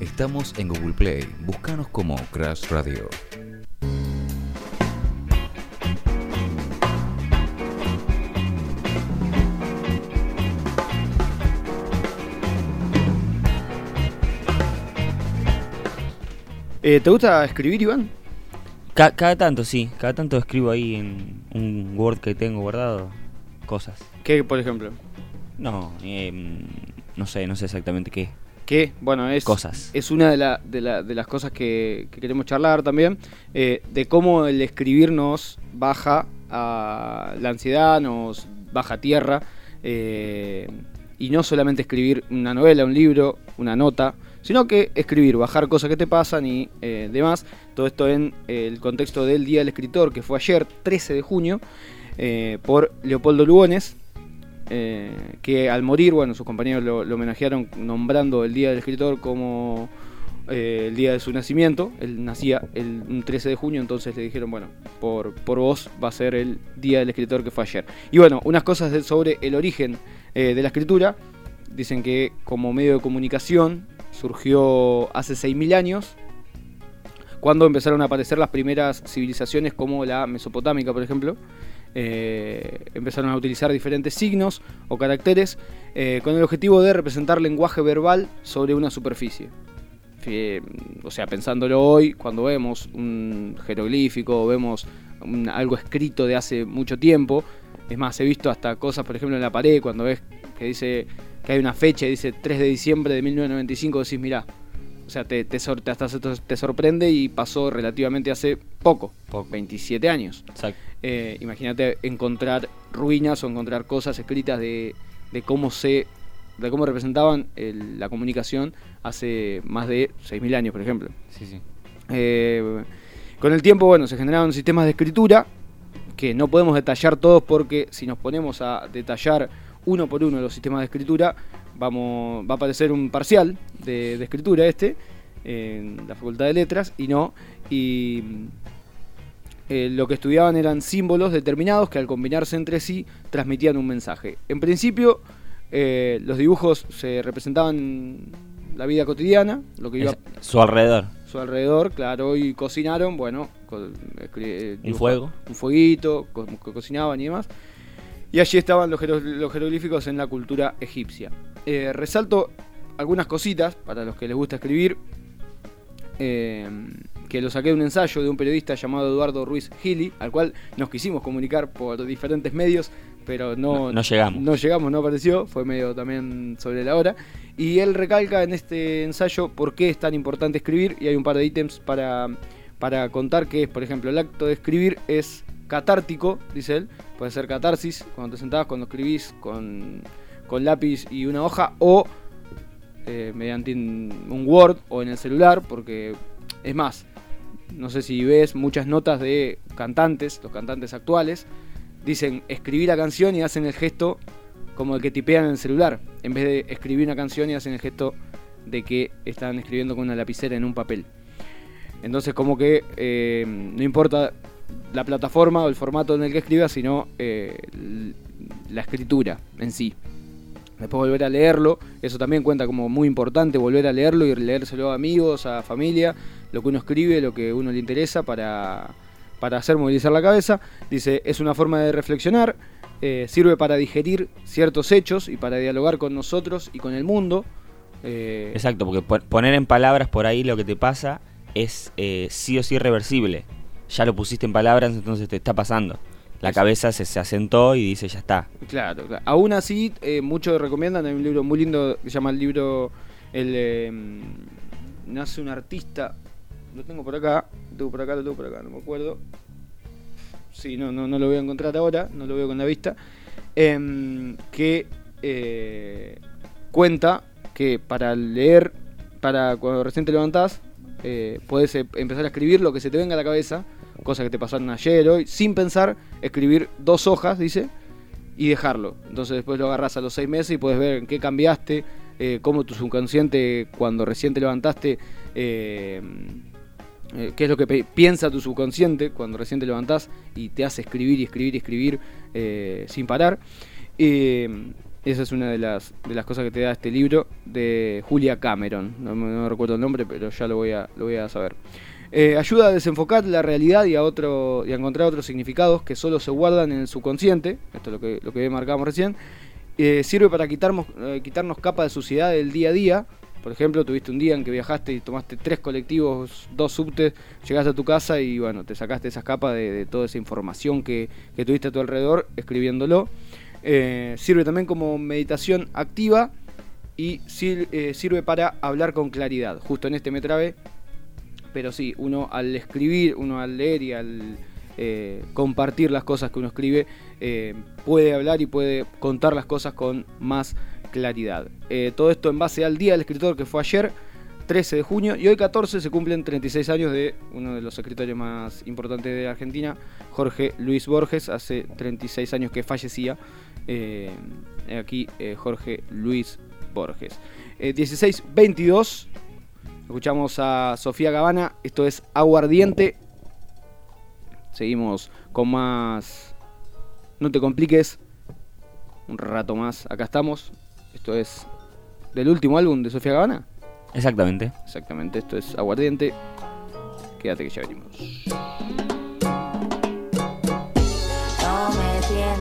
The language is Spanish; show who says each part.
Speaker 1: Estamos en Google Play. Búscanos como Crash Radio.
Speaker 2: Eh, ¿Te gusta escribir, Iván?
Speaker 3: Ca- cada tanto, sí. Cada tanto escribo ahí en un Word que tengo guardado cosas.
Speaker 2: ¿Qué, por ejemplo?
Speaker 3: No, em, no sé, no sé exactamente qué.
Speaker 2: ¿Qué? Bueno, es,
Speaker 3: Cosas.
Speaker 2: es una de, la- de la- de las cosas que, que queremos charlar también, eh, de cómo el escribir nos baja a la ansiedad, nos baja a tierra, eh, y no solamente escribir una novela, un libro, una nota, sino que escribir, bajar cosas que te pasan y eh, demás. Todo esto en el contexto del Día del Escritor, que fue ayer, 13 de junio, por Leopoldo Lugones, eh, que al morir, bueno, sus compañeros lo, homenajearon nombrando el Día del Escritor como eh, el día de su nacimiento. Él nacía el un 13 de junio, entonces le dijeron, bueno, por, por vos va a ser el Día del Escritor que fue ayer. Y bueno, unas cosas sobre el origen eh, de la escritura. Dicen que como medio de comunicación surgió hace 6.000 años, cuando empezaron a aparecer las primeras civilizaciones como la mesopotámica, por ejemplo. Eh, empezaron a utilizar diferentes signos o caracteres eh, con el objetivo de representar lenguaje verbal sobre una superficie. Fie- O sea, pensándolo hoy, cuando vemos un jeroglífico o vemos algo escrito de hace mucho tiempo, es más, he visto hasta cosas, por ejemplo, en la pared, cuando ves que dice que hay una fecha y dice 3 de diciembre de 1995, decís, mirá, o sea, te, te, sor- te- hasta te sorprende y pasó relativamente hace poco,
Speaker 3: Poco.
Speaker 2: 27 años. Eh, Imagínate encontrar ruinas o encontrar cosas escritas de, de cómo se de cómo representaban el- la comunicación hace más de 6.000 años, por ejemplo.
Speaker 3: Sí, sí.
Speaker 2: Eh, con el tiempo, bueno, se generaron sistemas de escritura que no podemos detallar todos porque si nos ponemos a detallar uno por uno los sistemas de escritura, vamos, va a aparecer un parcial de, de escritura este en la Facultad de Letras y no. Y eh, lo que estudiaban eran símbolos determinados que al combinarse entre sí transmitían un mensaje. En principio, eh, los dibujos se representaban la vida cotidiana, lo que iba
Speaker 3: Es- su alrededor.
Speaker 2: su alrededor, claro, y cocinaron, bueno, co- eh,
Speaker 3: Un fuego.
Speaker 2: un fueguito, co- co- cocinaban y demás. Y allí estaban los, los jeroglíficos en la cultura egipcia. Eh, resalto algunas cositas para los que les gusta escribir, eh, que lo saqué de un ensayo de un periodista llamado Eduardo Ruiz Gili, al cual nos quisimos comunicar por diferentes medios, pero no,
Speaker 3: No- no llegamos.
Speaker 2: No llegamos, no apareció, fue medio también sobre la hora. Y él recalca en este ensayo por qué es tan importante escribir y hay un par de ítems para, para contar que es, por ejemplo, el acto de escribir es catártico, dice él, puede ser catarsis, cuando te sentás, cuando escribís con, con lápiz y una hoja, o eh, mediante un Word o en el celular, porque es más, no sé si ves muchas notas de cantantes, los cantantes actuales, dicen escribir la canción y hacen el gesto como el que tipean en el celular, en vez de escribir una canción y hacen el gesto de que están escribiendo con una lapicera en un papel. Entonces como que eh, no importa la plataforma o el formato en el que escribas, sino eh, la escritura en sí. Después volver a leerlo, eso también cuenta como muy importante, volver a leerlo y leérselo a amigos, a familia, lo que uno escribe, lo que uno le interesa para, para hacer movilizar la cabeza. Dice, es una forma de reflexionar, eh, sirve para digerir ciertos hechos y para dialogar con nosotros y con el mundo. Eh,
Speaker 3: Exacto, porque pon- poner en palabras por ahí lo que te pasa es eh, sí o sí reversible. Ya lo pusiste en palabras, entonces te está pasando. La cabeza se, se asentó y dice, ya está.
Speaker 2: Claro, claro. Aún así, eh, muchos recomiendan, hay un libro muy lindo que se llama el libro El eh, Nace un artista. Lo tengo por acá, lo tengo por acá, lo tengo por acá, no me acuerdo. Sí, no, no, no lo voy a encontrar ahora, no lo veo con la vista. Em, que eh, cuenta que para leer, para cuando recién te levantás, eh, puedes eh, empezar a escribir lo que se te venga a la cabeza, cosas que te pasaron ayer, hoy, sin pensar, escribir dos hojas, dice, y dejarlo. Entonces después lo agarras a los seis meses y puedes ver en qué cambiaste, eh, cómo tu subconsciente cuando recién te levantaste, eh, eh, qué es lo que piensa tu subconsciente cuando recién te levantás y te hace escribir y escribir y escribir sin parar. Esa es una de las, de las cosas que te da este libro de Julia Cameron. No, no recuerdo el nombre, pero ya lo voy a, lo voy a saber. Eh, ayuda a desenfocar la realidad y a, otro, y a encontrar otros significados que solo se guardan en el subconsciente. Esto es lo que, lo que marcamos recién. Eh, sirve para quitarnos, eh, quitarnos capa de suciedad del día a día. Por ejemplo, tuviste un día en que viajaste y tomaste tres colectivos, dos subtes, llegaste a tu casa y bueno, te sacaste esas capas de, toda esa información que, que tuviste a tu alrededor escribiéndolo. Sirve también como meditación activa y sir- sirve para hablar con claridad. Justo en este me trabé, pero sí, uno al escribir, uno al leer y al eh, compartir las cosas que uno escribe, eh, puede hablar y puede contar las cosas con más claridad. Eh, todo esto en base al Día del Escritor que fue ayer, 13 de junio, y hoy 14 se cumplen 36 años de uno de los escritores más importantes de Argentina, Jorge Luis Borges, hace 36 años que fallecía. Aquí Jorge Luis Borges. Eh, 16-22, escuchamos a Sofía Gavana, esto es Aguardiente. Seguimos con más... No te compliques. Un rato más, acá estamos. Esto es del último álbum de Sofía Gavana.
Speaker 3: Exactamente.
Speaker 2: Exactamente, esto es Aguardiente. Quédate que ya venimos.